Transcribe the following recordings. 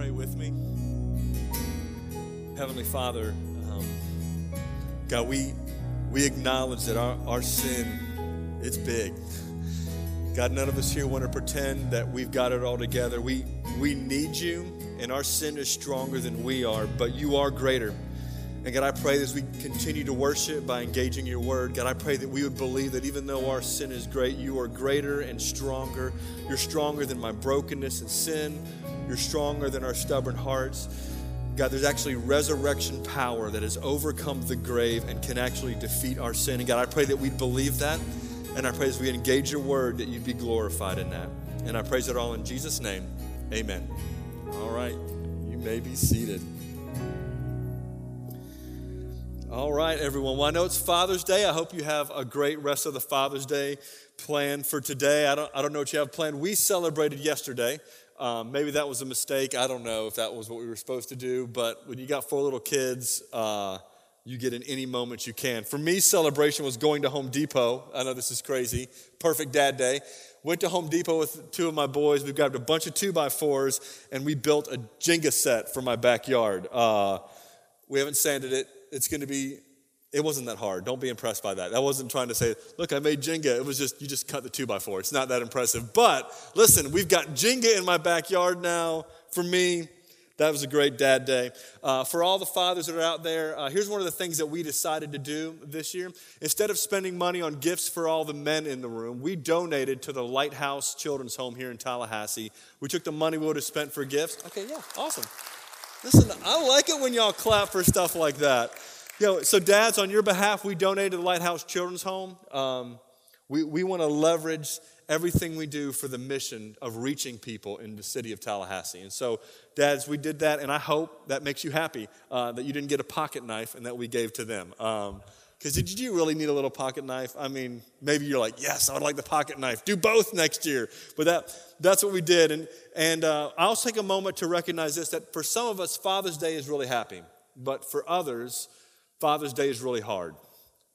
pray with me? Heavenly Father, um, God, we, we acknowledge that our, our sin, it's big. God, none of us here want to pretend that we've got it all together. We, we need you, and our sin is stronger than we are, but you are greater. And God, I pray as we continue to worship by engaging your word, God, I pray that we would believe that even though our sin is great, you are greater and stronger. You're stronger than my brokenness and sin. You're stronger than our stubborn hearts. God, there's actually resurrection power that has overcome the grave and can actually defeat our sin. And God, I pray that we'd believe that. And I pray as we engage your word that you'd be glorified in that. And I praise it all in Jesus' name. Amen. All right, you may be seated. All right, everyone. Well, I know it's Father's Day. I hope you have a great rest of the Father's Day planned for today. I don't, I don't know what you have planned. We celebrated yesterday. Um, maybe that was a mistake. I don't know if that was what we were supposed to do. But when you got four little kids, uh, you get in any moment you can. For me, celebration was going to Home Depot. I know this is crazy. Perfect dad day. Went to Home Depot with two of my boys. We grabbed a bunch of two by fours and we built a Jenga set for my backyard. Uh, we haven't sanded it it's going to be, it wasn't that hard. Don't be impressed by that. I wasn't trying to say, look, I made Jenga. It was just, you just cut the two by four. It's not that impressive. But listen, we've got Jenga in my backyard now. For me, that was a great dad day. Uh, for all the fathers that are out there, uh, here's one of the things that we decided to do this year. Instead of spending money on gifts for all the men in the room, we donated to the Lighthouse Children's Home here in Tallahassee. We took the money we would have spent for gifts. Okay, yeah, awesome. Listen, I like it when y'all clap for stuff like that. You know, so, dads, on your behalf, we donated to the Lighthouse Children's Home. Um, we we want to leverage everything we do for the mission of reaching people in the city of Tallahassee. And so, dads, we did that, and I hope that makes you happy uh, that you didn't get a pocket knife and that we gave to them. Um, because did you really need a little pocket knife? I mean, maybe you're like, yes, I would like the pocket knife. Do both next year. But that, that's what we did. And, and uh, I'll take a moment to recognize this that for some of us, Father's Day is really happy. But for others, Father's Day is really hard.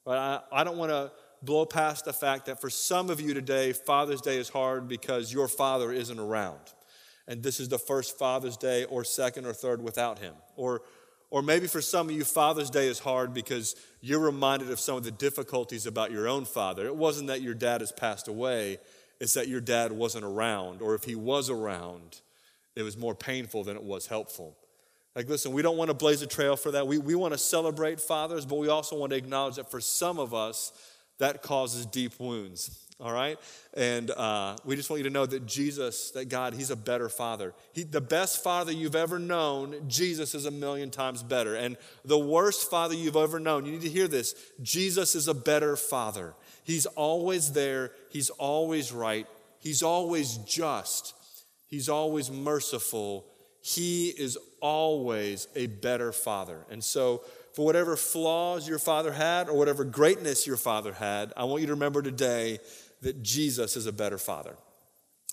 Right? I, I don't want to blow past the fact that for some of you today, Father's Day is hard because your father isn't around. And this is the first Father's Day or second or third without him. Or or maybe for some of you, Father's Day is hard because you're reminded of some of the difficulties about your own father. It wasn't that your dad has passed away, it's that your dad wasn't around. Or if he was around, it was more painful than it was helpful. Like, listen, we don't want to blaze a trail for that. We, we want to celebrate fathers, but we also want to acknowledge that for some of us, that causes deep wounds all right? And uh, we just want you to know that Jesus, that God, He's a better Father. He, the best Father you've ever known, Jesus is a million times better. And the worst Father you've ever known, you need to hear this Jesus is a better Father. He's always there, He's always right, He's always just, He's always merciful. He is always a better Father. And so, for whatever flaws your father had or whatever greatness your father had, I want you to remember today that Jesus is a better father.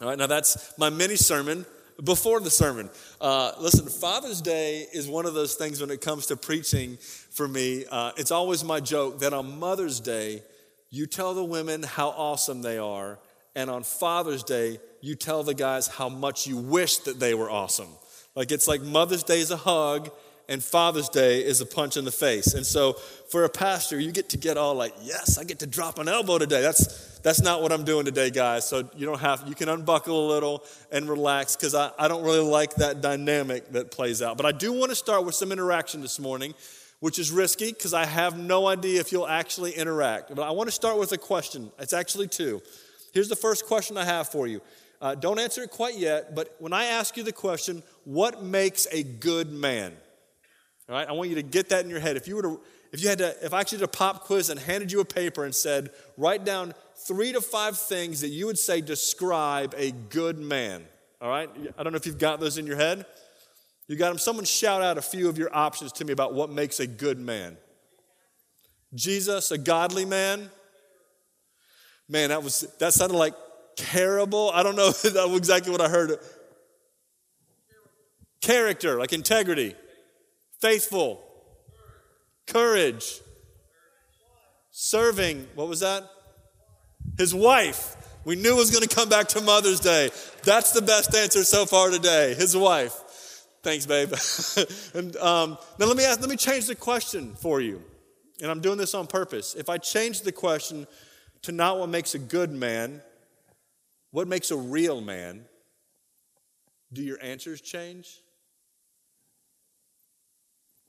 All right, now that's my mini sermon before the sermon. Uh, listen, Father's Day is one of those things when it comes to preaching for me. Uh, it's always my joke that on Mother's Day, you tell the women how awesome they are, and on Father's Day, you tell the guys how much you wish that they were awesome. Like it's like Mother's Day is a hug, and Father's Day is a punch in the face. And so for a pastor, you get to get all like, yes, I get to drop an elbow today. That's that's not what I'm doing today, guys. So you don't have you can unbuckle a little and relax because I, I don't really like that dynamic that plays out. But I do want to start with some interaction this morning, which is risky because I have no idea if you'll actually interact. But I want to start with a question. It's actually two. Here's the first question I have for you. Uh, don't answer it quite yet, but when I ask you the question, what makes a good man? All right, I want you to get that in your head. If you were to, if you had to, if I actually did a pop quiz and handed you a paper and said, write down three to five things that you would say describe a good man. All right, I don't know if you've got those in your head. You got them. Someone shout out a few of your options to me about what makes a good man. Jesus, a godly man. Man, that was that sounded like terrible. I don't know exactly what I heard. Character, like integrity faithful, courage, serving. What was that? His wife. We knew it was going to come back to Mother's Day. That's the best answer so far today. His wife. Thanks, babe. and um, now let me ask, let me change the question for you. And I'm doing this on purpose. If I change the question to not what makes a good man, what makes a real man, do your answers change?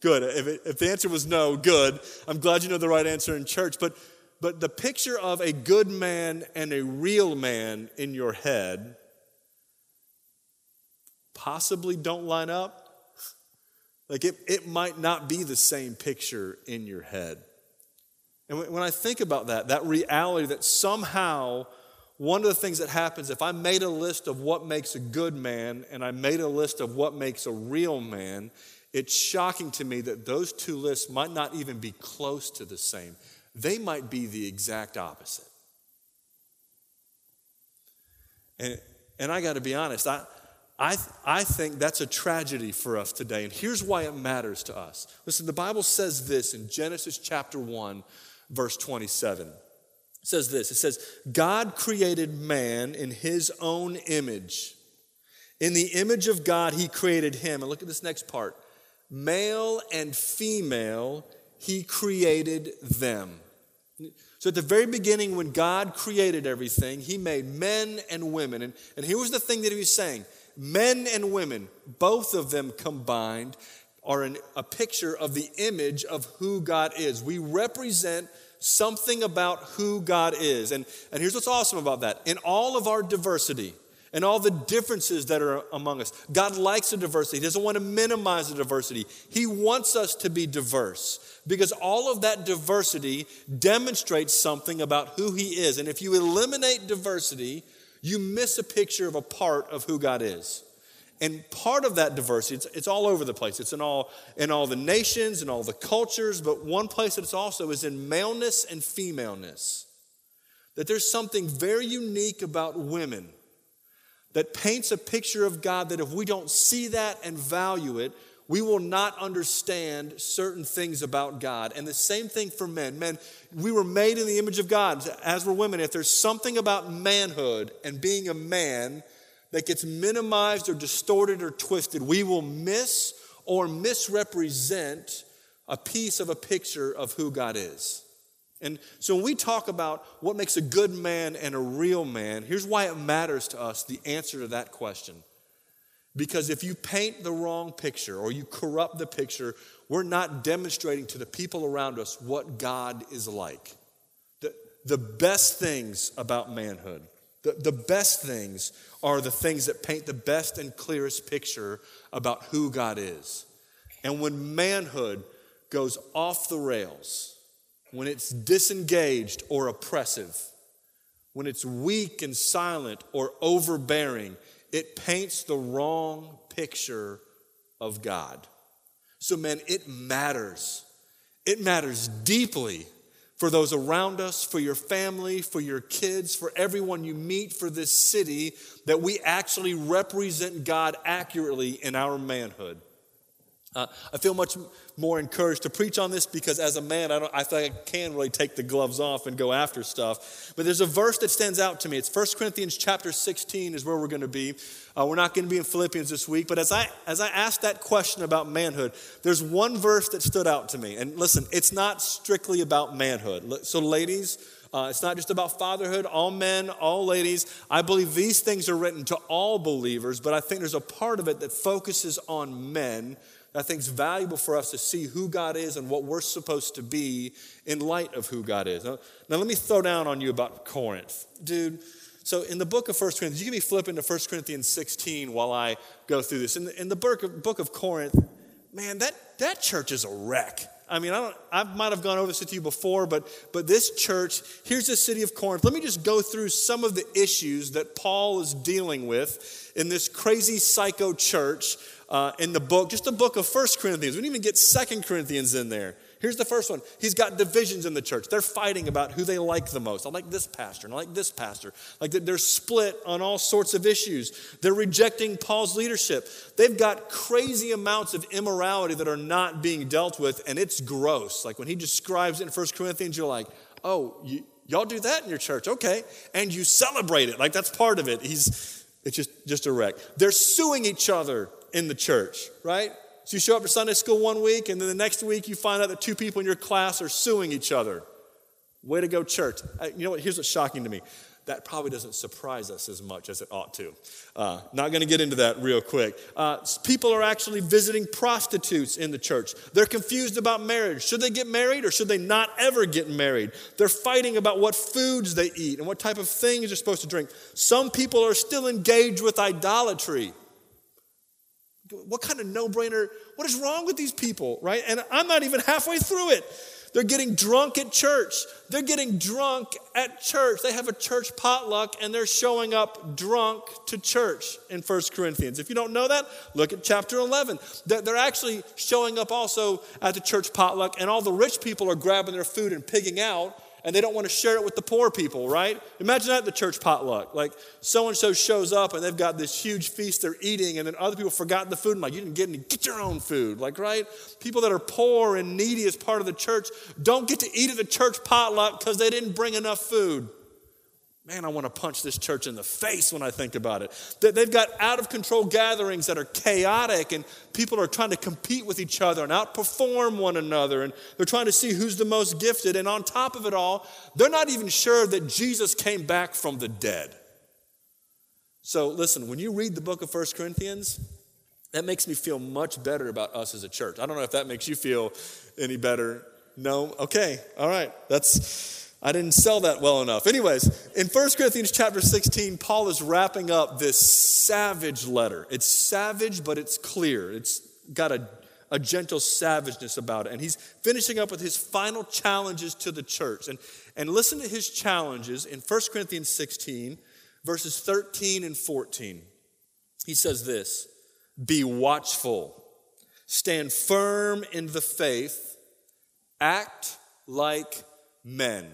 Good. If, it, if the answer was no, good. I'm glad you know the right answer in church. But, but the picture of a good man and a real man in your head possibly don't line up. Like it, it might not be the same picture in your head. And when I think about that, that reality that somehow one of the things that happens if I made a list of what makes a good man and I made a list of what makes a real man, it's shocking to me that those two lists might not even be close to the same. They might be the exact opposite. And, and I got to be honest, I, I, I think that's a tragedy for us today. And here's why it matters to us. Listen, the Bible says this in Genesis chapter 1, verse 27. Says this it says, God created man in his own image. In the image of God, he created him. And look at this next part male and female, he created them. So at the very beginning, when God created everything, he made men and women. And, and here was the thing that he was saying men and women, both of them combined, are an, a picture of the image of who God is. We represent something about who God is. And, and here's what's awesome about that in all of our diversity, and all the differences that are among us. God likes the diversity. He doesn't want to minimize the diversity. He wants us to be diverse because all of that diversity demonstrates something about who He is. And if you eliminate diversity, you miss a picture of a part of who God is. And part of that diversity, it's, it's, all over the place. It's in all, in all the nations and all the cultures, but one place that it's also is in maleness and femaleness. That there's something very unique about women that paints a picture of God that if we don't see that and value it, we will not understand certain things about God. And the same thing for men. Men, we were made in the image of God, as were women. If there's something about manhood and being a man that gets minimized or distorted or twisted, we will miss or misrepresent a piece of a picture of who God is. And so when we talk about what makes a good man and a real man, here's why it matters to us the answer to that question. Because if you paint the wrong picture or you corrupt the picture, we're not demonstrating to the people around us what God is like. The, the best things about manhood, the, the best things are the things that paint the best and clearest picture about who God is. And when manhood goes off the rails, when it's disengaged or oppressive, when it's weak and silent or overbearing, it paints the wrong picture of God. So, man, it matters. It matters deeply for those around us, for your family, for your kids, for everyone you meet, for this city, that we actually represent God accurately in our manhood. Uh, I feel much more encouraged to preach on this because as a man, I, don't, I think I can really take the gloves off and go after stuff. But there's a verse that stands out to me. It's 1 Corinthians chapter 16 is where we're going to be. Uh, we're not going to be in Philippians this week. But as I, as I asked that question about manhood, there's one verse that stood out to me. And listen, it's not strictly about manhood. So ladies, uh, it's not just about fatherhood, all men, all ladies. I believe these things are written to all believers, but I think there's a part of it that focuses on men I think it's valuable for us to see who God is and what we're supposed to be in light of who God is. Now, now let me throw down on you about Corinth. Dude, so in the book of 1 Corinthians, you can be flipping to 1 Corinthians 16 while I go through this. In the, in the book, of, book of Corinth, man, that, that church is a wreck. I mean, I, don't, I might have gone over this with you before, but, but this church, here's the city of Corinth. Let me just go through some of the issues that Paul is dealing with in this crazy psycho church uh, in the book, just the book of First Corinthians. We didn't even get Second Corinthians in there. Here's the first one. He's got divisions in the church. They're fighting about who they like the most. I like this pastor, and I like this pastor. Like they're split on all sorts of issues. They're rejecting Paul's leadership. They've got crazy amounts of immorality that are not being dealt with, and it's gross. Like when he describes it in First Corinthians, you're like, oh, y'all do that in your church, okay? And you celebrate it. Like that's part of it. He's It's just, just a wreck. They're suing each other in the church, right? So you show up for Sunday school one week, and then the next week you find out that two people in your class are suing each other. Way to go, church. You know what? Here's what's shocking to me. That probably doesn't surprise us as much as it ought to. Uh, not going to get into that real quick. Uh, people are actually visiting prostitutes in the church. They're confused about marriage. Should they get married or should they not ever get married? They're fighting about what foods they eat and what type of things they're supposed to drink. Some people are still engaged with idolatry. What kind of no brainer? What is wrong with these people, right? And I'm not even halfway through it. They're getting drunk at church. They're getting drunk at church. They have a church potluck and they're showing up drunk to church in First Corinthians. If you don't know that, look at chapter 11. They're actually showing up also at the church potluck, and all the rich people are grabbing their food and pigging out and they don't want to share it with the poor people, right? Imagine that at the church potluck. Like so and so shows up and they've got this huge feast they're eating, and then other people forgot the food. And like, you didn't get any, get your own food. Like, right? People that are poor and needy as part of the church don't get to eat at the church potluck because they didn't bring enough food. Man, I want to punch this church in the face when I think about it. They've got out of control gatherings that are chaotic, and people are trying to compete with each other and outperform one another, and they're trying to see who's the most gifted. And on top of it all, they're not even sure that Jesus came back from the dead. So, listen, when you read the book of First Corinthians, that makes me feel much better about us as a church. I don't know if that makes you feel any better. No? Okay, all right. That's I didn't sell that well enough. Anyways, in 1 Corinthians chapter 16, Paul is wrapping up this savage letter. It's savage, but it's clear. It's got a, a gentle savageness about it. And he's finishing up with his final challenges to the church. And, and listen to his challenges in 1 Corinthians 16, verses 13 and 14. He says this Be watchful, stand firm in the faith, act like men.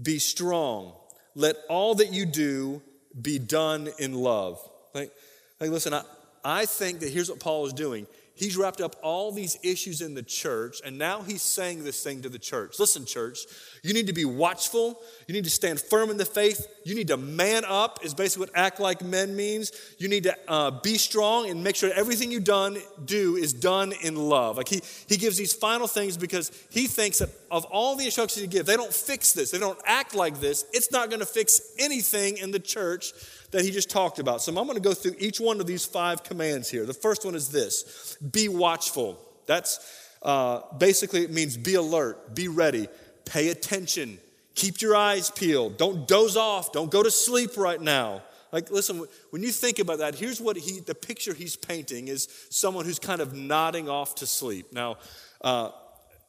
Be strong. Let all that you do be done in love. Like, like listen, I, I think that here's what Paul is doing. He's wrapped up all these issues in the church, and now he's saying this thing to the church. Listen, church, you need to be watchful. You need to stand firm in the faith. You need to man up, is basically what act like men means. You need to uh, be strong and make sure everything you done do is done in love. Like he, he gives these final things because he thinks that of all the instructions he gives, they don't fix this, they don't act like this. It's not going to fix anything in the church that he just talked about. So I'm going to go through each one of these five commands here. The first one is this be watchful. That's uh, basically, it means be alert, be ready, pay attention, keep your eyes peeled, don't doze off, don't go to sleep right now. Like, listen, when you think about that, here's what he, the picture he's painting is someone who's kind of nodding off to sleep. Now, uh,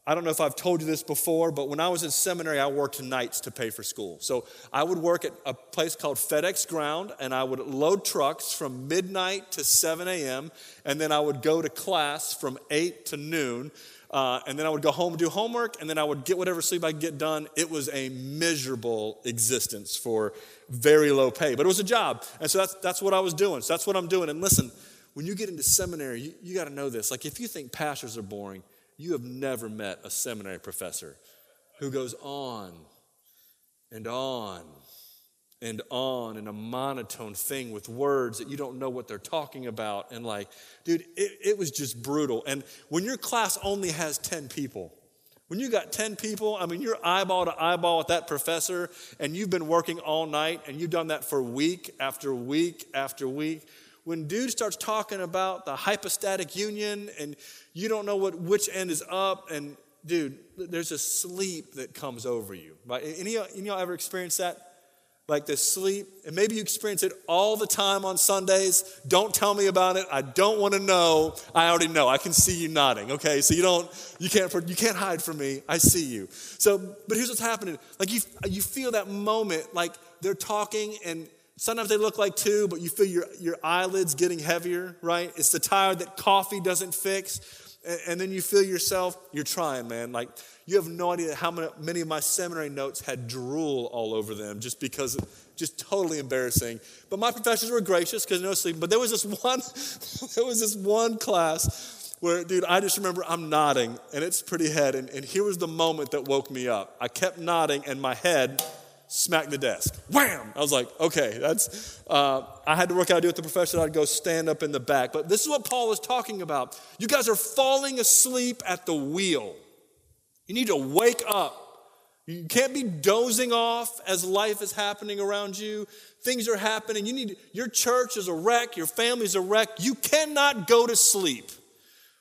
I don't know if I've told you this before, but when I was in seminary, I worked nights to pay for school. So I would work at a place called FedEx Ground, and I would load trucks from midnight to 7 a.m., and then I would go to class from 8 to noon. Uh, and then I would go home and do homework, and then I would get whatever sleep I could get done. It was a miserable existence for very low pay, but it was a job. And so that's, that's what I was doing. So that's what I'm doing. And listen, when you get into seminary, you, you got to know this. Like, if you think pastors are boring, you have never met a seminary professor who goes on and on and on in a monotone thing with words that you don't know what they're talking about. And like, dude, it, it was just brutal. And when your class only has 10 people, when you got 10 people, I mean, you're eyeball to eyeball with that professor, and you've been working all night, and you've done that for week after week after week. When dude starts talking about the hypostatic union and you don't know what which end is up, and dude, there's a sleep that comes over you. Right? Any, any y'all ever experienced that? Like this sleep, and maybe you experience it all the time on Sundays. Don't tell me about it. I don't want to know. I already know. I can see you nodding. Okay, so you don't, you can't, you can't hide from me. I see you. So, but here's what's happening. Like you, you feel that moment, like they're talking, and Sometimes they look like two, but you feel your, your eyelids getting heavier, right? It's the tired that coffee doesn't fix and then you feel yourself, you're trying, man. Like, you have no idea how many, many of my seminary notes had drool all over them just because, just totally embarrassing. But my professors were gracious because no sleep. But there was this one, there was this one class where, dude, I just remember I'm nodding and it's pretty head. And, and here was the moment that woke me up. I kept nodding and my head smack the desk. Wham! I was like, okay, that's, uh, I had to work out to do with the professor. I'd go stand up in the back. But this is what Paul is talking about. You guys are falling asleep at the wheel. You need to wake up. You can't be dozing off as life is happening around you. Things are happening. You need, your church is a wreck. Your family's a wreck. You cannot go to sleep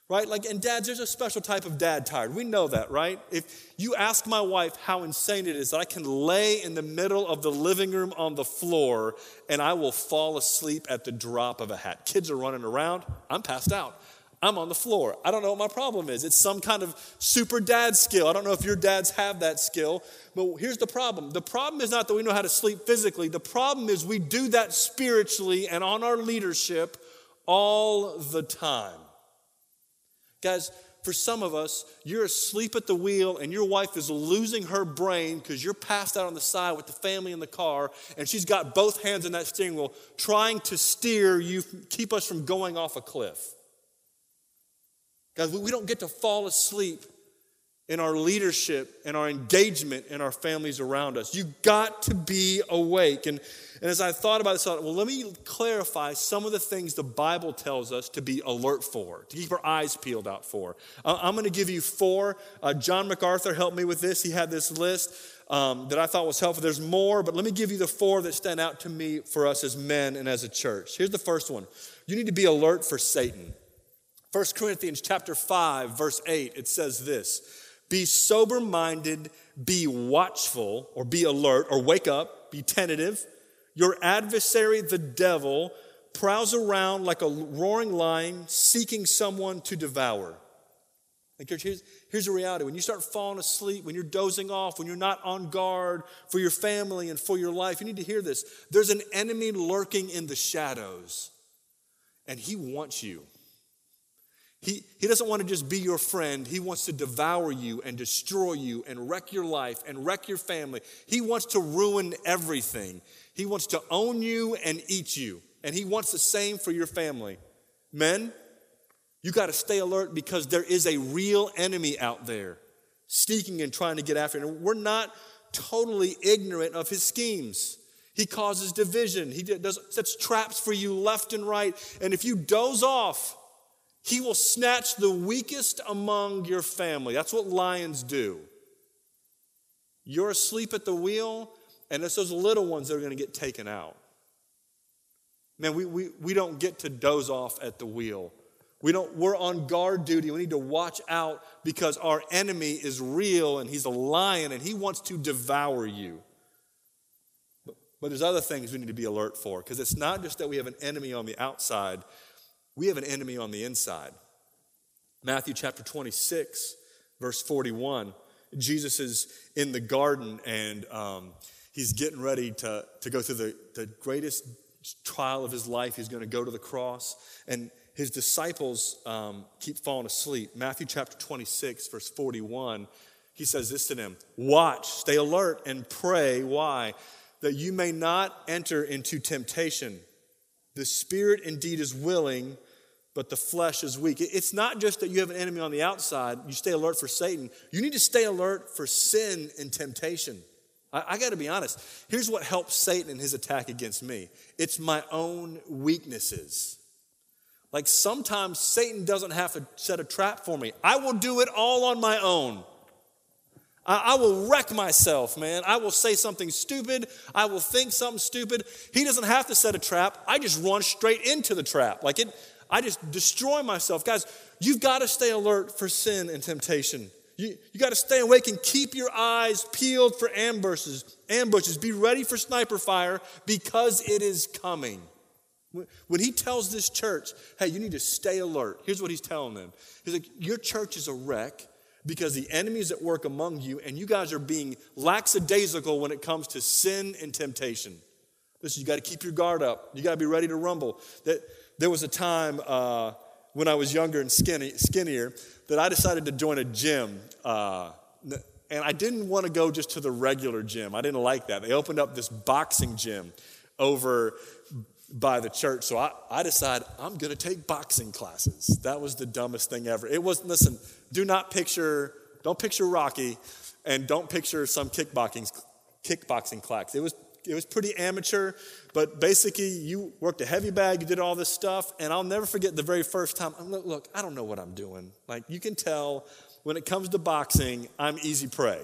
right? Like, and dads, there's a special type of dad tired. We know that, right? If you ask my wife how insane it is that I can lay in the middle of the living room on the floor and I will fall asleep at the drop of a hat. Kids are running around, I'm passed out. I'm on the floor. I don't know what my problem is. It's some kind of super dad skill. I don't know if your dads have that skill, but here's the problem. The problem is not that we know how to sleep physically, the problem is we do that spiritually and on our leadership all the time. Guys, for some of us, you're asleep at the wheel and your wife is losing her brain because you're passed out on the side with the family in the car and she's got both hands on that steering wheel trying to steer you, keep us from going off a cliff. Guys, we don't get to fall asleep in our leadership and our engagement in our families around us. You got to be awake. And, and as I thought about this, I thought, well, let me clarify some of the things the Bible tells us to be alert for, to keep our eyes peeled out for. I'm going to give you four. Uh, John MacArthur helped me with this. He had this list um, that I thought was helpful. There's more, but let me give you the four that stand out to me for us as men and as a church. Here's the first one you need to be alert for Satan. 1 Corinthians chapter 5 verse 8 it says this be sober minded, be watchful, or be alert, or wake up, be tentative. Your adversary, the devil, prowls around like a roaring lion, seeking someone to devour. Like here's, here's the reality when you start falling asleep, when you're dozing off, when you're not on guard for your family and for your life, you need to hear this. There's an enemy lurking in the shadows, and he wants you. He, he doesn't want to just be your friend. He wants to devour you and destroy you and wreck your life and wreck your family. He wants to ruin everything. He wants to own you and eat you. And he wants the same for your family. Men, you got to stay alert because there is a real enemy out there sneaking and trying to get after you. And we're not totally ignorant of his schemes. He causes division. He does, sets traps for you left and right. And if you doze off, he will snatch the weakest among your family. That's what lions do. You're asleep at the wheel, and it's those little ones that are going to get taken out. Man, we, we, we don't get to doze off at the wheel. We don't, we're on guard duty. We need to watch out because our enemy is real and he's a lion and he wants to devour you. But, but there's other things we need to be alert for because it's not just that we have an enemy on the outside, we have an enemy on the inside. Matthew chapter 26, verse 41. Jesus is in the garden and um, he's getting ready to, to go through the, the greatest trial of his life. He's going to go to the cross. And his disciples um, keep falling asleep. Matthew chapter 26, verse 41, he says this to them Watch, stay alert, and pray. Why? That you may not enter into temptation. The spirit indeed is willing, but the flesh is weak. It's not just that you have an enemy on the outside, you stay alert for Satan. You need to stay alert for sin and temptation. I, I got to be honest. Here's what helps Satan in his attack against me it's my own weaknesses. Like sometimes Satan doesn't have to set a trap for me, I will do it all on my own. I will wreck myself, man. I will say something stupid. I will think something stupid. He doesn't have to set a trap. I just run straight into the trap. Like it, I just destroy myself. Guys, you've got to stay alert for sin and temptation. You, you got to stay awake and keep your eyes peeled for ambushes. Ambushes. Be ready for sniper fire because it is coming. When he tells this church, hey, you need to stay alert, here's what he's telling them. He's like, your church is a wreck because the enemy is at work among you, and you guys are being lackadaisical when it comes to sin and temptation. Listen, you got to keep your guard up. You got to be ready to rumble. That there was a time uh, when I was younger and skinny, skinnier that I decided to join a gym. Uh, and I didn't want to go just to the regular gym. I didn't like that. They opened up this boxing gym over by the church. So I, I decided I'm going to take boxing classes. That was the dumbest thing ever. It was, listen, do not picture, don't picture Rocky and don't picture some kickboxing kickboxing class. It was it was pretty amateur, but basically you worked a heavy bag, you did all this stuff, and I'll never forget the very first time. Look, look, I don't know what I'm doing. Like you can tell when it comes to boxing, I'm easy prey,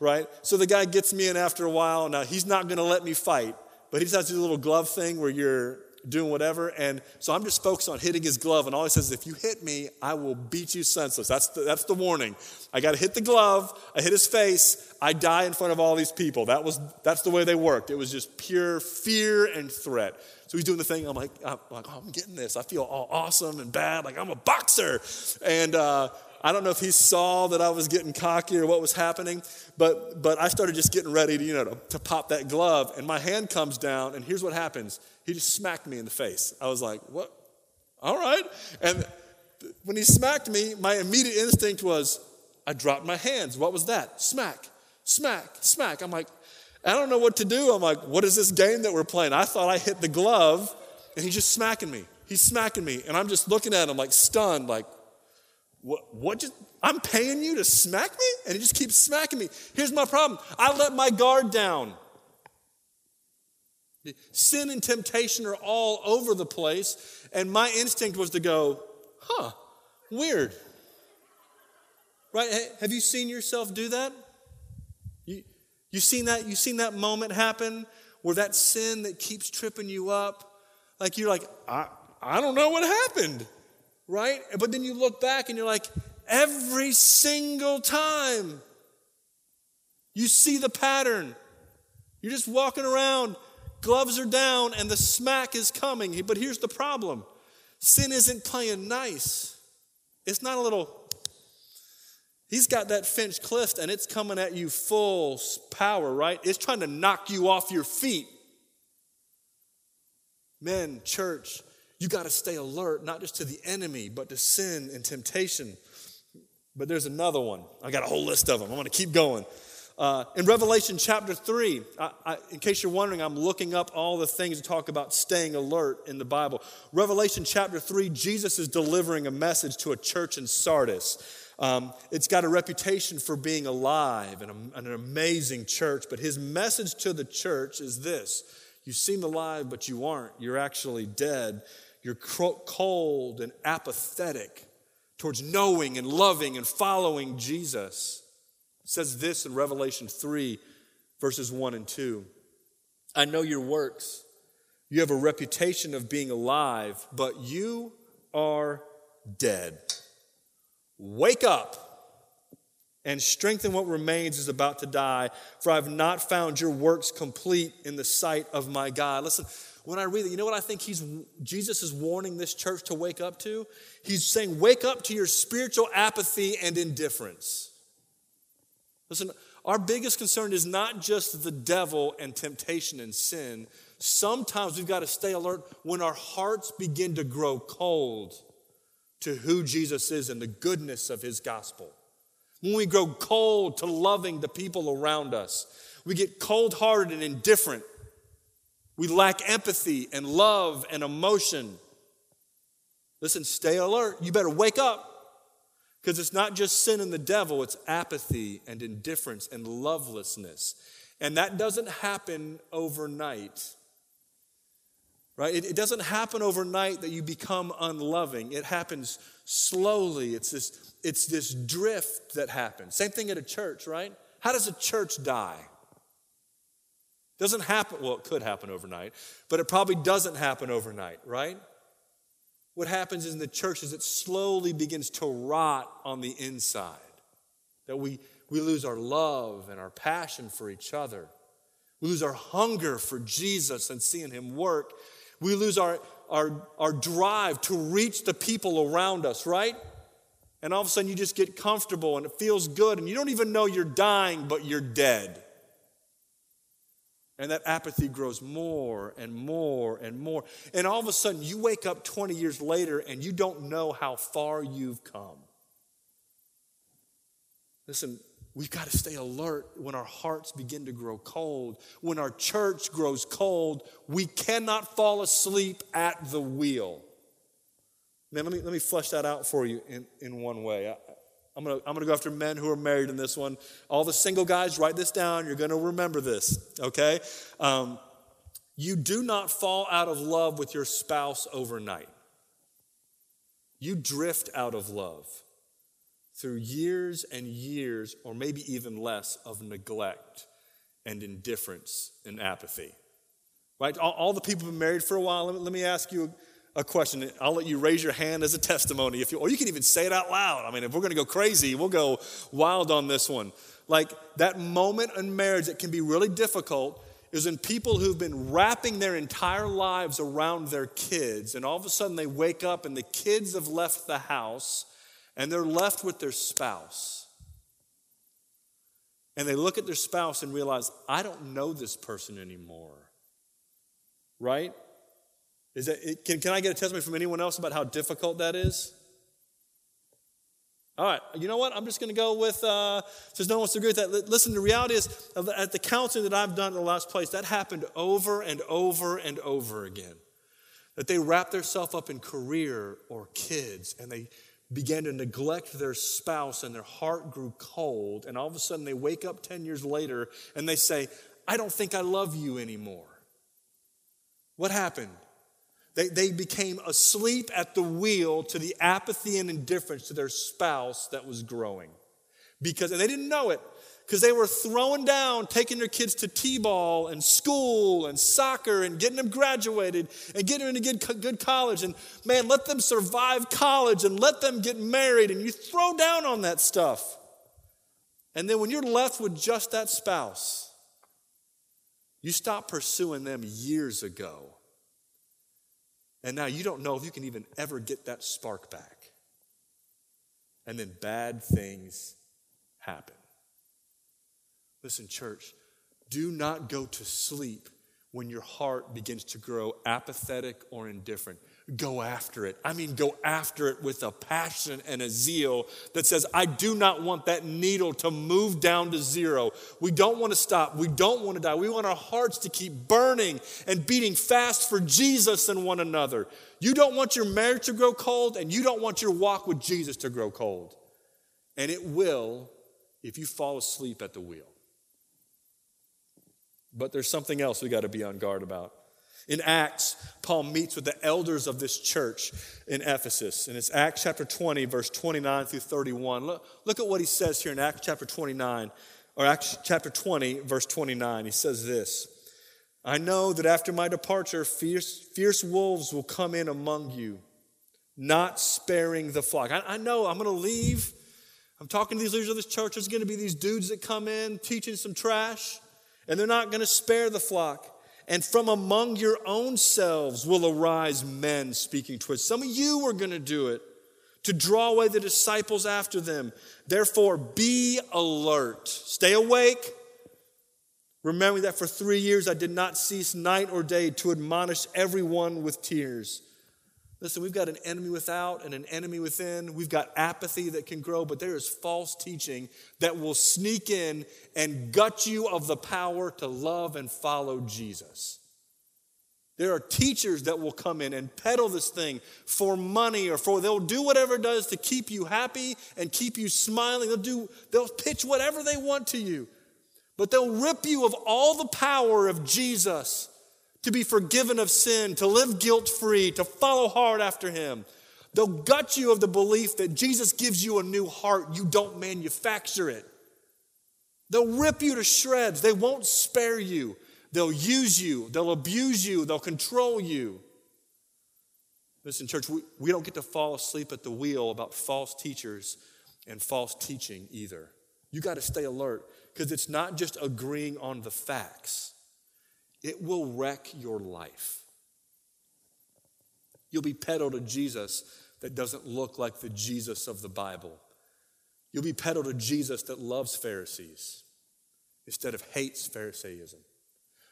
right? So the guy gets me in after a while. Now he's not going to let me fight, but he just has to a little glove thing where you're doing whatever. And so I'm just focused on hitting his glove. And all he says is, if you hit me, I will beat you senseless. That's the, that's the warning. I got to hit the glove. I hit his face. I die in front of all these people. That was, that's the way they worked. It was just pure fear and threat. So he's doing the thing. I'm like, I'm, like, oh, I'm getting this. I feel all awesome and bad. Like I'm a boxer. And, uh, I don't know if he saw that I was getting cocky or what was happening, but, but I started just getting ready to, you know, to, to pop that glove. And my hand comes down, and here's what happens. He just smacked me in the face. I was like, what? All right. And when he smacked me, my immediate instinct was, I dropped my hands. What was that? Smack, smack, smack. I'm like, I don't know what to do. I'm like, what is this game that we're playing? I thought I hit the glove, and he's just smacking me. He's smacking me. And I'm just looking at him like stunned, like, what, what just, I'm paying you to smack me? And he just keeps smacking me. Here's my problem I let my guard down. Sin and temptation are all over the place, and my instinct was to go, huh, weird. Right? Have you seen yourself do that? You, you seen that? You seen that moment happen where that sin that keeps tripping you up, like you're like, I, I don't know what happened right? But then you look back and you're like, every single time you see the pattern. You're just walking around, gloves are down, and the smack is coming. But here's the problem sin isn't playing nice. It's not a little, he's got that Finch Clift and it's coming at you full power, right? It's trying to knock you off your feet. Men, church, you got to stay alert, not just to the enemy, but to sin and temptation. But there's another one. I got a whole list of them. I'm going to keep going. Uh, in Revelation chapter 3, I, I, in case you're wondering, I'm looking up all the things to talk about staying alert in the Bible. Revelation chapter 3, Jesus is delivering a message to a church in Sardis. Um, it's got a reputation for being alive and, a, and an amazing church, but his message to the church is this You seem alive, but you aren't. You're actually dead. You're cold and apathetic towards knowing and loving and following Jesus. It says this in Revelation 3, verses 1 and 2. I know your works. You have a reputation of being alive, but you are dead. Wake up and strengthen what remains is about to die, for I have not found your works complete in the sight of my God. Listen, when I read it, you know what I think he's, Jesus is warning this church to wake up to? He's saying, wake up to your spiritual apathy and indifference. Listen, our biggest concern is not just the devil and temptation and sin. Sometimes we've got to stay alert when our hearts begin to grow cold to who Jesus is and the goodness of his gospel. When we grow cold to loving the people around us, we get cold hearted and indifferent we lack empathy and love and emotion. Listen, stay alert. You better wake up because it's not just sin and the devil, it's apathy and indifference and lovelessness. And that doesn't happen overnight. Right? It, it, doesn't happen overnight that you become unloving. It happens slowly. It's this, it's this drift that happens. Same thing at a church, right? How does a church die? Doesn't happen, well, it could happen overnight, but it probably doesn't happen overnight, right? What happens in the church is it slowly begins to rot on the inside. That we, we lose our love and our passion for each other. We lose our hunger for Jesus and seeing Him work. We lose our, our, our drive to reach the people around us, right? And all of a sudden you just get comfortable and it feels good and you don't even know you're dying, but you're dead. And that apathy grows more and more and more. And all of a sudden, you wake up 20 years later and you don't know how far you've come. Listen, we've got to stay alert when our hearts begin to grow cold. When our church grows cold, we cannot fall asleep at the wheel. Man, let me, let me flesh that out for you in, in one way. I'm gonna, I'm gonna go after men who are married in this one. All the single guys, write this down. You're gonna remember this, okay? Um, you do not fall out of love with your spouse overnight. You drift out of love through years and years, or maybe even less, of neglect and indifference and apathy. Right? All, all the people who've been married for a while, let me, let me ask you a question. I'll let you raise your hand as a testimony, if you, or you can even say it out loud. I mean, if we're going to go crazy, we'll go wild on this one. Like that moment in marriage that can be really difficult is when people who've been wrapping their entire lives around their kids, and all of a sudden they wake up and the kids have left the house and they're left with their spouse. And they look at their spouse and realize, I don't know this person anymore. Right? Is that, can, can I get a testimony from anyone else about how difficult that is? All right, you know what? I'm just going to go with, uh, since no one wants to agree with that. Listen, the reality is, at the counseling that I've done in the last place, that happened over and over and over again. That they wrapped themselves up in career or kids and they began to neglect their spouse and their heart grew cold. And all of a sudden they wake up 10 years later and they say, I don't think I love you anymore. What happened? They, they became asleep at the wheel to the apathy and indifference to their spouse that was growing. Because, and they didn't know it, because they were throwing down, taking their kids to T ball and school and soccer and getting them graduated and getting them into good, good college. And man, let them survive college and let them get married. And you throw down on that stuff. And then when you're left with just that spouse, you stop pursuing them years ago. And now you don't know if you can even ever get that spark back. And then bad things happen. Listen, church, do not go to sleep when your heart begins to grow apathetic or indifferent. Go after it. I mean, go after it with a passion and a zeal that says, I do not want that needle to move down to zero. We don't want to stop. We don't want to die. We want our hearts to keep burning and beating fast for Jesus and one another. You don't want your marriage to grow cold, and you don't want your walk with Jesus to grow cold. And it will if you fall asleep at the wheel. But there's something else we got to be on guard about. In Acts, Paul meets with the elders of this church in Ephesus. And it's Acts chapter 20, verse 29 through 31. Look, look at what he says here in Acts chapter 29, or Acts chapter 20, verse 29. He says this I know that after my departure, fierce, fierce wolves will come in among you, not sparing the flock. I, I know I'm going to leave. I'm talking to these leaders of this church. There's going to be these dudes that come in teaching some trash and they're not going to spare the flock. And from among your own selves will arise men speaking twists. Some of you are going to do it to draw away the disciples after them. Therefore, be alert. Stay awake. Remembering that for three years I did not cease night or day to admonish everyone with tears. Listen, we've got an enemy without and an enemy within. We've got apathy that can grow, but there is false teaching that will sneak in and gut you of the power to love and follow Jesus. There are teachers that will come in and peddle this thing for money or for they'll do whatever it does to keep you happy and keep you smiling. They'll do they'll pitch whatever they want to you. But they'll rip you of all the power of Jesus to be forgiven of sin, to live guilt free, to follow hard after Him. They'll gut you of the belief that Jesus gives you a new heart, you don't manufacture it. They'll rip you to shreds, they won't spare you. They'll use you, they'll abuse you, they'll control you. Listen, church, we, we don't get to fall asleep at the wheel about false teachers and false teaching either. You got to stay alert because it's not just agreeing on the facts it will wreck your life. You'll be peddled to Jesus that doesn't look like the Jesus of the Bible. You'll be peddled to Jesus that loves Pharisees instead of hates Pharisaism.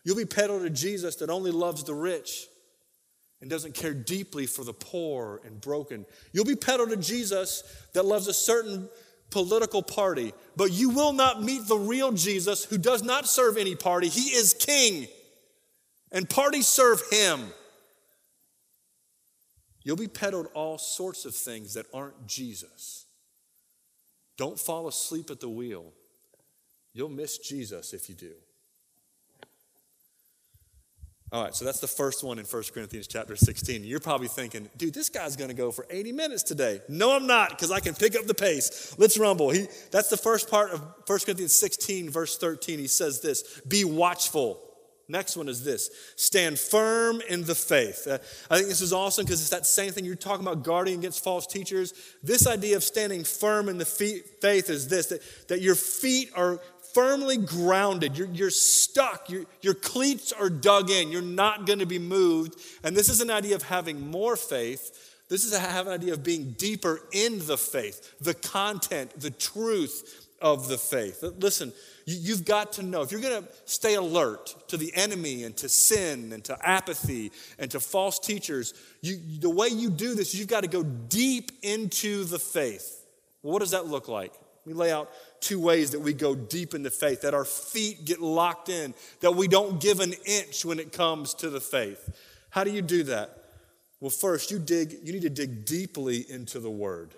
You'll be peddled to Jesus that only loves the rich and doesn't care deeply for the poor and broken. You'll be peddled to Jesus that loves a certain political party, but you will not meet the real Jesus who does not serve any party. He is king and parties serve him. You'll be peddled all sorts of things that aren't Jesus. Don't fall asleep at the wheel. You'll miss Jesus if you do. All right, so that's the first one in 1 Corinthians chapter 16. You're probably thinking, dude, this guy's going to go for 80 minutes today. No, I'm not, because I can pick up the pace. Let's rumble. He, that's the first part of 1 Corinthians 16, verse 13. He says this Be watchful. Next one is this stand firm in the faith. Uh, I think this is awesome because it's that same thing you're talking about guarding against false teachers. This idea of standing firm in the faith is this that, that your feet are firmly grounded. You're, you're stuck. Your, your cleats are dug in. You're not going to be moved. And this is an idea of having more faith. This is have an idea of being deeper in the faith, the content, the truth of the faith. Listen, you, have got to know if you're going to stay alert to the enemy and to sin and to apathy and to false teachers, you, the way you do this, you've got to go deep into the faith. What does that look like? We lay out two ways that we go deep into faith, that our feet get locked in, that we don't give an inch when it comes to the faith. How do you do that? Well, first, you dig, you need to dig deeply into the word.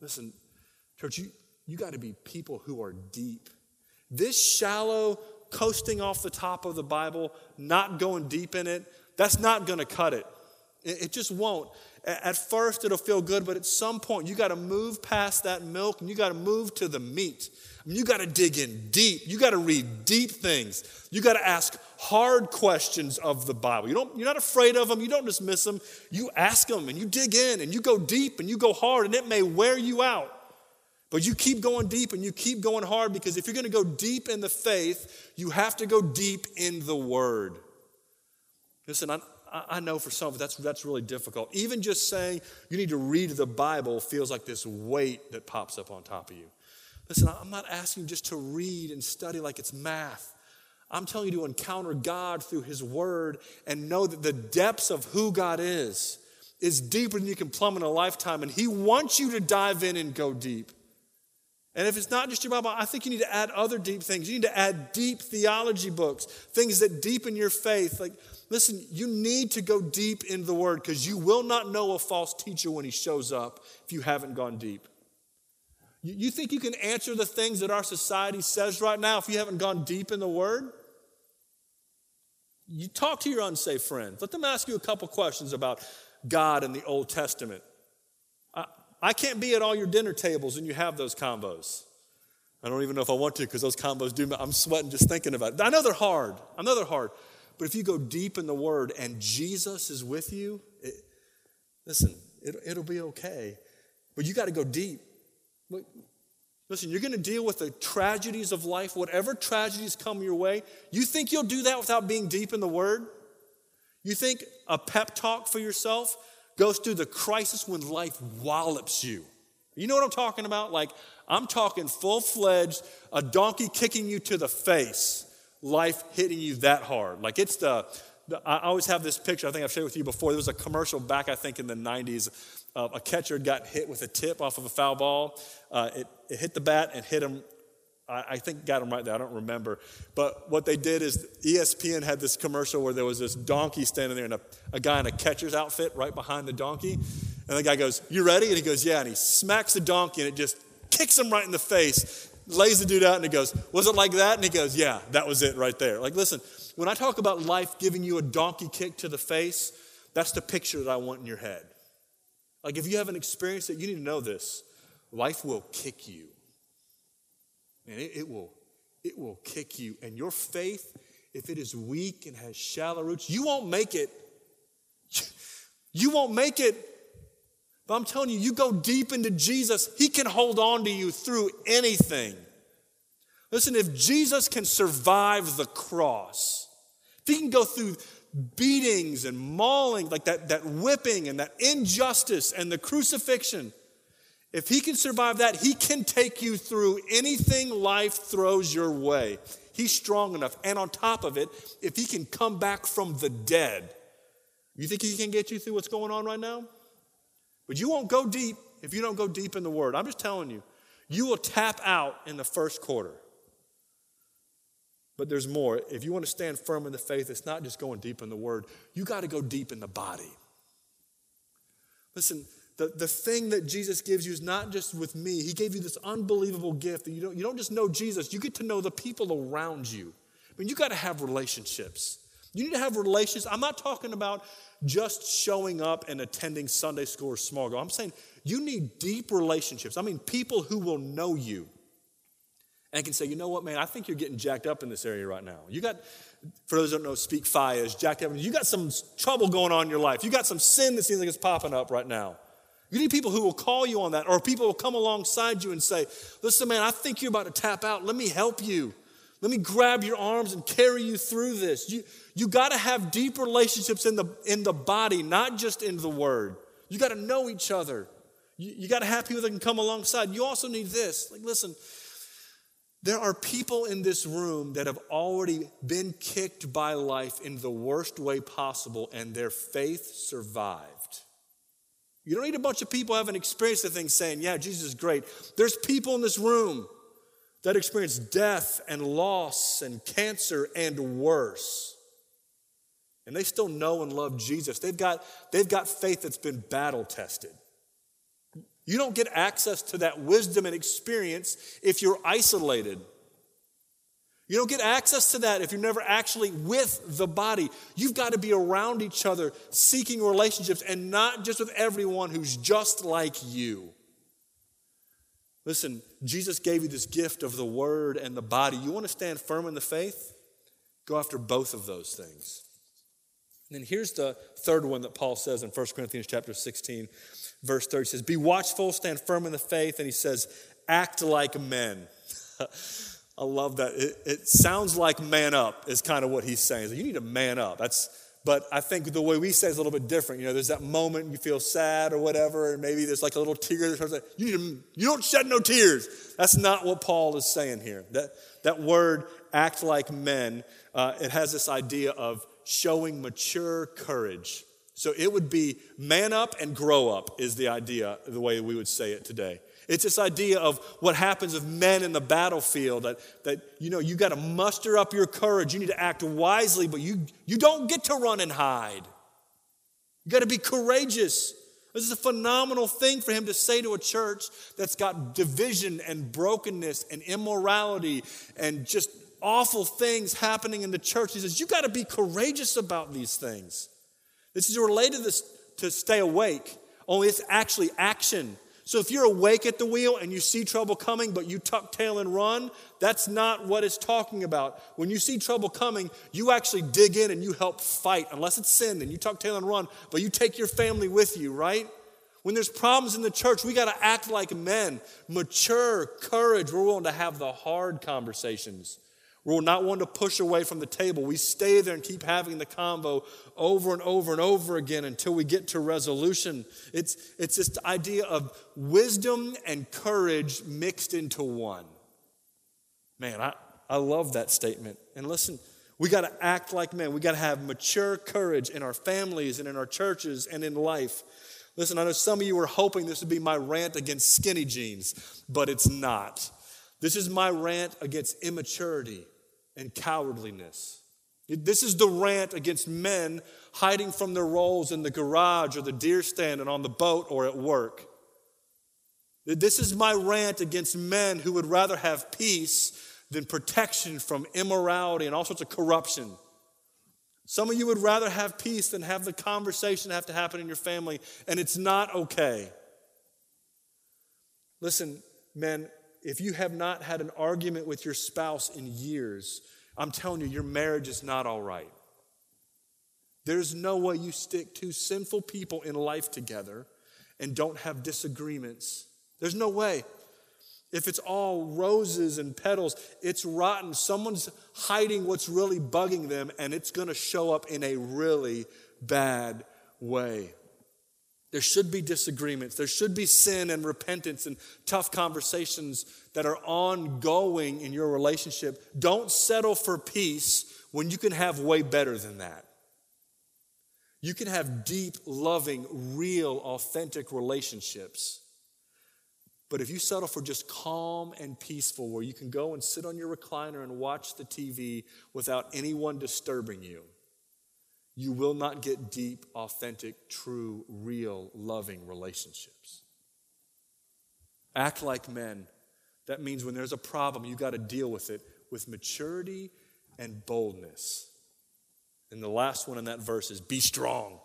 Listen, church, you, you got to be people who are deep. This shallow, coasting off the top of the Bible, not going deep in it, that's not going to cut it. It, just won't. At first, it'll feel good, but at some point, you got to move past that milk and you got to move to the meat. You got to dig in deep. You got to read deep things. You got to ask hard questions of the Bible. You don't, you're not afraid of them. You don't dismiss them. You ask them and you dig in and you go deep and you go hard, and it may wear you out. But you keep going deep and you keep going hard because if you're going to go deep in the faith, you have to go deep in the Word. Listen, I, I know for some of that's, that's really difficult. Even just saying you need to read the Bible feels like this weight that pops up on top of you. Listen, I'm not asking you just to read and study like it's math. I'm telling you to encounter God through His Word and know that the depths of who God is is deeper than you can plumb in a lifetime. And He wants you to dive in and go deep. And if it's not just your Bible, I think you need to add other deep things. You need to add deep theology books, things that deepen your faith. Like, listen, you need to go deep in the Word because you will not know a false teacher when he shows up if you haven't gone deep. You think you can answer the things that our society says right now if you haven't gone deep in the Word? You talk to your unsafe friends. Let them ask you a couple questions about God and the Old Testament. I can't be at all your dinner tables and you have those combos. I don't even know if I want to because those combos do, I'm sweating just thinking about it. I know they're hard. I know they're hard. But if you go deep in the Word and Jesus is with you, it, listen, it, it'll be okay. But you got to go deep. Listen, you're going to deal with the tragedies of life, whatever tragedies come your way. You think you'll do that without being deep in the Word? You think a pep talk for yourself goes through the crisis when life wallops you. You know what I'm talking about? Like, I'm talking full fledged, a donkey kicking you to the face, life hitting you that hard. Like, it's the, the, I always have this picture, I think I've shared with you before. There was a commercial back, I think, in the 90s. Uh, a catcher got hit with a tip off of a foul ball. Uh, it, it hit the bat and hit him I, think got them right there. I don't remember. But what they did is ESPN had this commercial where there was this donkey standing there and a, a guy in a catcher's outfit right behind the donkey. And the guy goes, You ready? And he goes, Yeah. And he smacks the donkey and it just kicks him right in the face, lays the dude out, and he goes, Was it like that? And he goes, Yeah, that was it right there. Like, listen, when I talk about life giving you a donkey kick to the face, that's the picture that I want in your head. Like, if you haven't experienced it, you need to know this life will kick you. Man, it, it will it will kick you. And your faith, if it is weak and has shallow roots, you won't make it. You won't make it. But I'm telling you, you go deep into Jesus, He can hold on to you through anything. Listen, if Jesus can survive the cross, if He can go through beatings and mauling, like that, that whipping and that injustice and the crucifixion, if he can survive that, he can take you through anything life throws your way. He's strong enough. And on top of it, if he can come back from the dead, you think he can get you through what's going on right now? But you won't go deep if you don't go deep in the word. I'm just telling you, you will tap out in the first quarter. But there's more. If you want to stand firm in the faith, it's not just going deep in the word, you got to go deep in the body. Listen, The, the thing that Jesus gives you is not just with me. He gave you this unbelievable gift that you don't, you don't just know Jesus, you get to know the people around you. I mean, you got to have relationships. You need to have relationships. I'm not talking about just showing up and attending Sunday school or small group. I'm saying you need deep relationships. I mean, people who will know you and can say, you know what, man, I think you're getting jacked up in this area right now. You got, for those who don't know, speak fire is jacked up. You got some trouble going on in your life. You got some sin that seems like it's popping up right now. You need people who will call you on that, or people will come alongside you and say, Listen, man, I think you're about to tap out. Let me help you. Let me grab your arms and carry you through this. You, you got to have deep relationships in the, in the body, not just in the word. You got to know each other. You, you got to have people that can come alongside. You also need this. Like, listen, there are people in this room that have already been kicked by life in the worst way possible, and their faith survived. You don't need a bunch of people having experienced the thing saying, Yeah, Jesus is great. There's people in this room that experience death and loss and cancer and worse. And they still know and love Jesus. They've got, they've got faith that's been battle tested. You don't get access to that wisdom and experience if you're isolated. You don't get access to that if you're never actually with the body. You've got to be around each other, seeking relationships, and not just with everyone who's just like you. Listen, Jesus gave you this gift of the word and the body. You want to stand firm in the faith? Go after both of those things. And then here's the third one that Paul says in 1 Corinthians chapter 16, verse 30. He says, Be watchful, stand firm in the faith. And he says, Act like men. I love that. It, it, sounds like man up is kind of what he's saying. You need to man up. That's, but I think the way we say is a little bit different. You know, there's that moment you feel sad or whatever, and maybe there's like a little tear. That you need to, you don't shed no tears. That's not what Paul is saying here. That that word "act like men," uh, it has this idea of showing mature courage. So it would be man up and grow up is the idea, the way we would say it today. It's this idea of what happens of men in the battlefield that, that you know, you got to muster up your courage. You need to act wisely, but you, you don't get to run and hide. You got to be courageous. This is a phenomenal thing for him to say to a church that's got division and brokenness and immorality and just awful things happening in the church. He says, You got to be courageous about these things. This is related to, to stay awake, only it's actually action. So if you're awake at the wheel and you see trouble coming, but you tuck tail and run, that's not what it's talking about. When you see trouble coming, you actually dig in and you help fight, unless it's sin, then you tuck tail and run, but you take your family with you, right? When there's problems in the church, we got to act like men, mature, courage. We're willing to have the hard conversations. We're not one to push away from the table. We stay there and keep having the convo over and over and over again until we get to resolution. It's, it's this idea of wisdom and courage mixed into one. Man, I, I love that statement. And listen, we got to act like men. We got to have mature courage in our families and in our churches and in life. Listen, I know some of you were hoping this would be my rant against skinny jeans, but it's not. This is my rant against immaturity and cowardliness. This is the rant against men hiding from their roles in the garage or the deer stand and on the boat or at work. This is my rant against men who would rather have peace than protection from immorality and all sorts of corruption. Some of you would rather have peace than have the conversation have to happen in your family, and it's not okay. Listen, men, if you have not had an argument with your spouse in years, I'm telling you, your marriage is not all right. There's no way you stick two sinful people in life together and don't have disagreements. There's no way. If it's all roses and petals, it's rotten. Someone's hiding what's really bugging them, and it's going to show up in a really bad way. There should be disagreements. There should be sin and repentance and tough conversations that are ongoing in your relationship. Don't settle for peace when you can have way better than that. You can have deep, loving, real, authentic relationships. But if you settle for just calm and peaceful, where you can go and sit on your recliner and watch the TV without anyone disturbing you, you will not get deep, authentic, true, real, loving relationships. Act like men. That means when there's a problem, you got to deal with it with maturity and boldness. And the last one in that verse is be strong.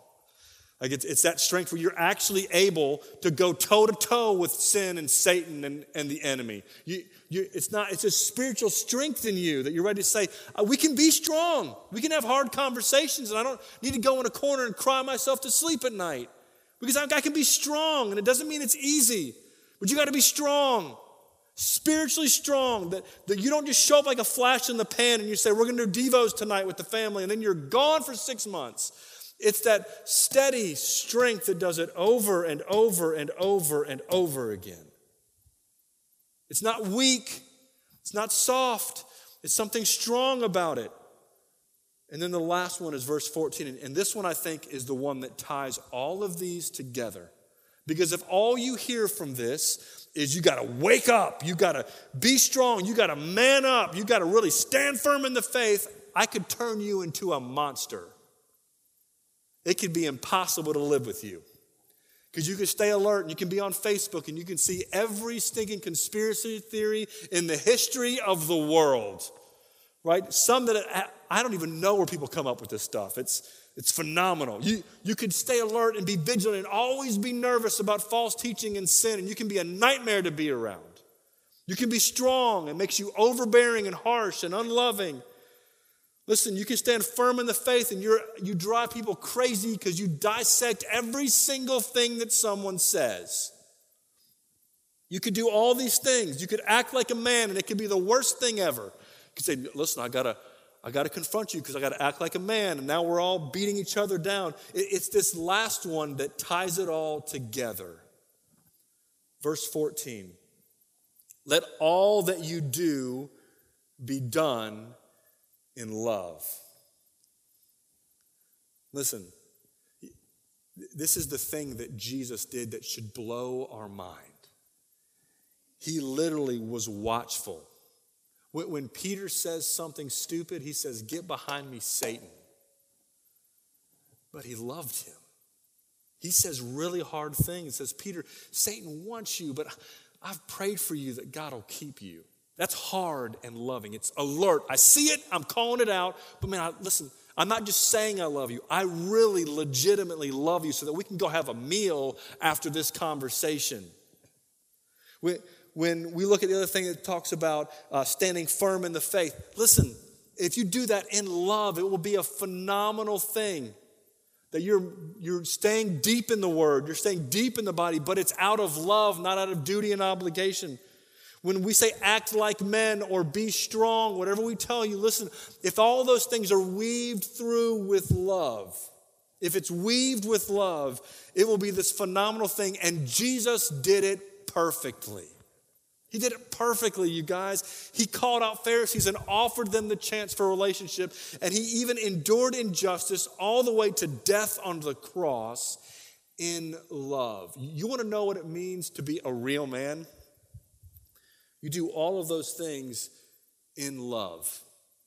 Like it's, it's that strength where you're actually able to go toe to toe with sin and Satan and, and the enemy. You, you, it's not, it's a spiritual strength in you that you're ready to say, uh, we can be strong. We can have hard conversations, and I don't need to go in a corner and cry myself to sleep at night because I, I can be strong, and it doesn't mean it's easy, but you got to be strong. Spiritually strong, that, that you don't just show up like a flash in the pan and you say, We're gonna do Devos tonight with the family, and then you're gone for six months. It's that steady strength that does it over and over and over and over again. It's not weak, it's not soft, it's something strong about it. And then the last one is verse 14. And this one I think is the one that ties all of these together. Because if all you hear from this is you got to wake up, you got to be strong, you got to man up, you got to really stand firm in the faith, I could turn you into a monster it could be impossible to live with you. Because you can stay alert and you can be on Facebook and you can see every stinking conspiracy theory in the history of the world, right? Some that uh, I don't even know where people come up with this stuff. It's, it's phenomenal. You, you could stay alert and be vigilant and always be nervous about false teaching and sin, and you can be a nightmare to be around. You can be strong it makes you overbearing and harsh and unloving. Listen, you can stand firm in the faith and you're, you drive people crazy because you dissect every single thing that someone says. You could do all these things. You could act like a man and it could be the worst thing ever. You could say, listen, I gotta, I gotta confront you because I gotta act like a man, and now we're all beating each other down. It's this last one that ties it all together. Verse 14. Let all that you do be done in love. Listen, this is the thing that Jesus did that should blow our mind. He literally was watchful. When Peter says something stupid, he says, Get behind me, Satan. But he loved him. He says really hard things. He says, Peter, Satan wants you, but I've prayed for you that God will keep you. That's hard and loving. It's alert. I see it, I'm calling it out. But man, I, listen, I'm not just saying I love you. I really legitimately love you so that we can go have a meal after this conversation. When, when we look at the other thing that talks about uh, standing firm in the faith, listen, if you do that in love, it will be a phenomenal thing. That you're, you're staying deep in the word, you're staying deep in the body, but it's out of love, not out of duty and obligation. When we say act like men or be strong, whatever we tell you, listen, if all those things are weaved through with love, if it's weaved with love, it will be this phenomenal thing. And Jesus did it perfectly. He did it perfectly, you guys. He called out Pharisees and offered them the chance for a relationship. And he even endured injustice all the way to death on the cross in love. You want to know what it means to be a real man? You do all of those things in love.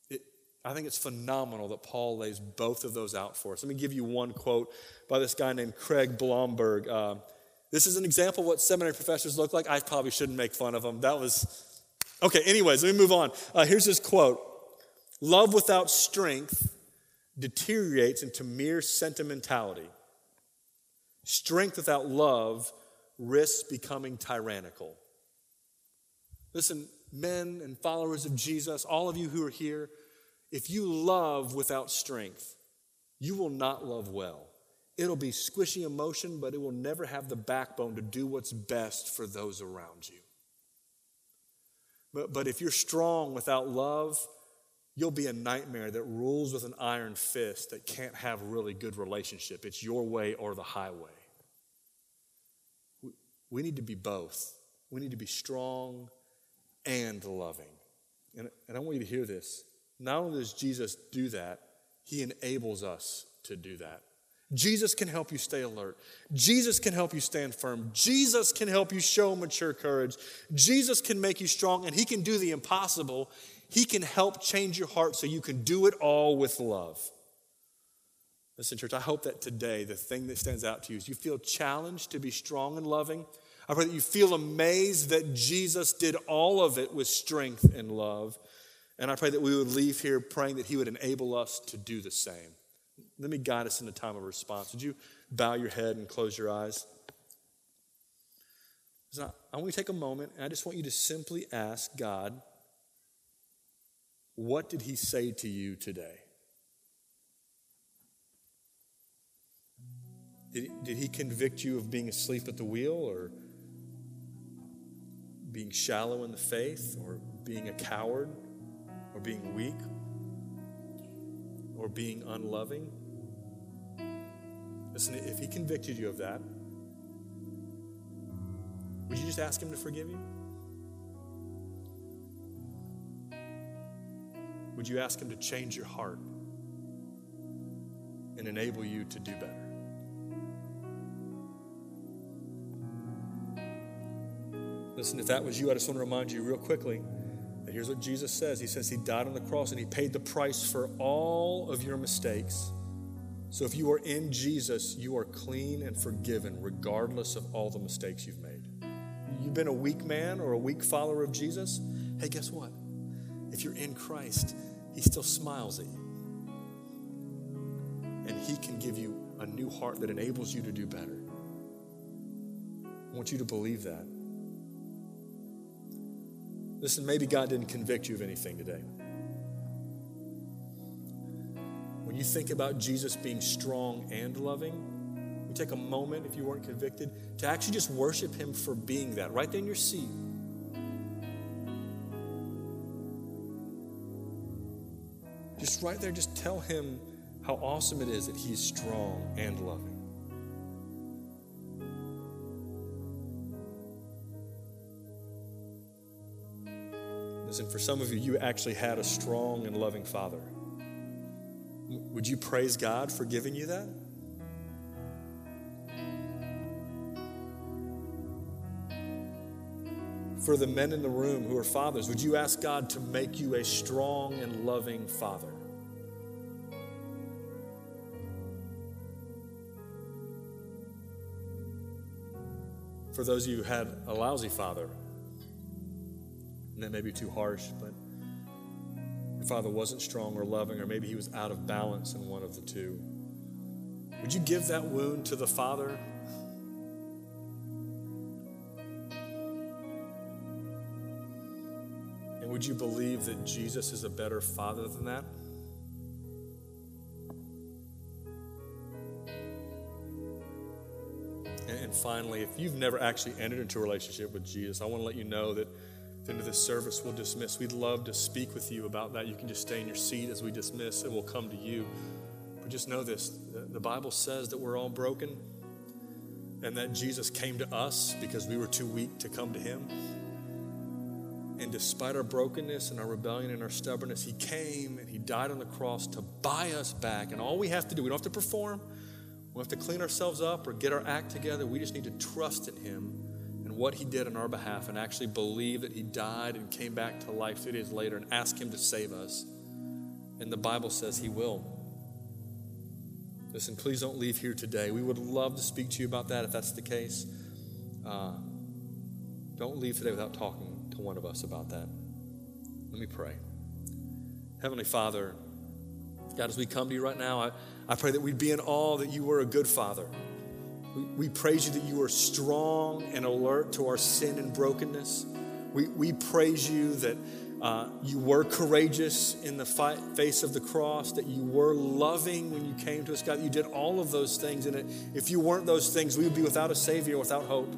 It, I think it's phenomenal that Paul lays both of those out for us. Let me give you one quote by this guy named Craig Blomberg. Uh, this is an example of what seminary professors look like. I probably shouldn't make fun of them. That was, okay, anyways, let me move on. Uh, here's his quote Love without strength deteriorates into mere sentimentality. Strength without love risks becoming tyrannical. Listen, men and followers of Jesus, all of you who are here, if you love without strength, you will not love well. It'll be squishy emotion, but it will never have the backbone to do what's best for those around you. But, but if you're strong without love, you'll be a nightmare that rules with an iron fist that can't have really good relationship. It's your way or the highway. We, we need to be both. We need to be strong and loving. And, and I want you to hear this. Not only does Jesus do that, he enables us to do that. Jesus can help you stay alert. Jesus can help you stand firm. Jesus can help you show mature courage. Jesus can make you strong, and He can do the impossible. He can help change your heart so you can do it all with love. Listen, church, I hope that today the thing that stands out to you is you feel challenged to be strong and loving. I pray that you feel amazed that Jesus did all of it with strength and love. And I pray that we would leave here praying that He would enable us to do the same. Let me guide us in a time of response. Would you bow your head and close your eyes? I want you to take a moment and I just want you to simply ask God, what did He say to you today? Did he, did he convict you of being asleep at the wheel or being shallow in the faith or being a coward or being weak or being unloving? Listen, if he convicted you of that, would you just ask him to forgive you? Would you ask him to change your heart and enable you to do better? Listen, if that was you, I just want to remind you real quickly that here's what Jesus says He says He died on the cross and He paid the price for all of your mistakes. So if you are in Jesus, you are clean and forgiven, regardless of all the mistakes you've made. You've been a weak man or a weak follower of Jesus. Hey, guess what? If you're in Christ, He still smiles at you. And He can give you a new heart that enables you to do better. I want you to believe that. Listen, maybe God didn't convict you of anything today. When you think about Jesus being strong and loving, you take a moment, if you weren't convicted, to actually just worship Him for being that right there in your seat. Just right there, just tell Him how awesome it is that He's strong and loving. And for some of you, you actually had a strong and loving father. Would you praise God for giving you that? For the men in the room who are fathers, would you ask God to make you a strong and loving father? For those of you who had a lousy father, that may be too harsh, but your father wasn't strong or loving, or maybe he was out of balance in one of the two. Would you give that wound to the father? And would you believe that Jesus is a better father than that? And finally, if you've never actually entered into a relationship with Jesus, I want to let you know that the end of this service, we'll dismiss. We'd love to speak with you about that. You can just stay in your seat as we dismiss, and we'll come to you. But just know this the Bible says that we're all broken, and that Jesus came to us because we were too weak to come to Him. And despite our brokenness and our rebellion and our stubbornness, He came and He died on the cross to buy us back. And all we have to do, we don't have to perform, we don't have to clean ourselves up or get our act together. We just need to trust in Him what he did on our behalf and actually believe that he died and came back to life three days later and ask him to save us. And the Bible says he will. Listen, please don't leave here today. We would love to speak to you about that if that's the case. Uh, don't leave today without talking to one of us about that. Let me pray. Heavenly Father, God, as we come to you right now, I, I pray that we'd be in awe that you were a good father we, we praise you that you are strong and alert to our sin and brokenness. We, we praise you that uh, you were courageous in the fight, face of the cross, that you were loving when you came to us, God. You did all of those things. And if you weren't those things, we would be without a Savior, without hope.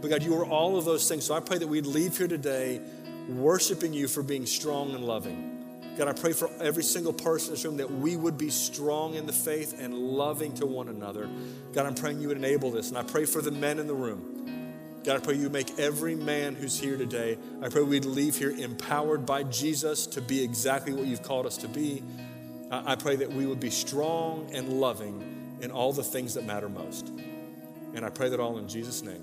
But God, you were all of those things. So I pray that we'd leave here today worshiping you for being strong and loving. God, I pray for every single person in this room that we would be strong in the faith and loving to one another. God, I'm praying you would enable this. And I pray for the men in the room. God, I pray you make every man who's here today, I pray we'd leave here empowered by Jesus to be exactly what you've called us to be. I pray that we would be strong and loving in all the things that matter most. And I pray that all in Jesus' name.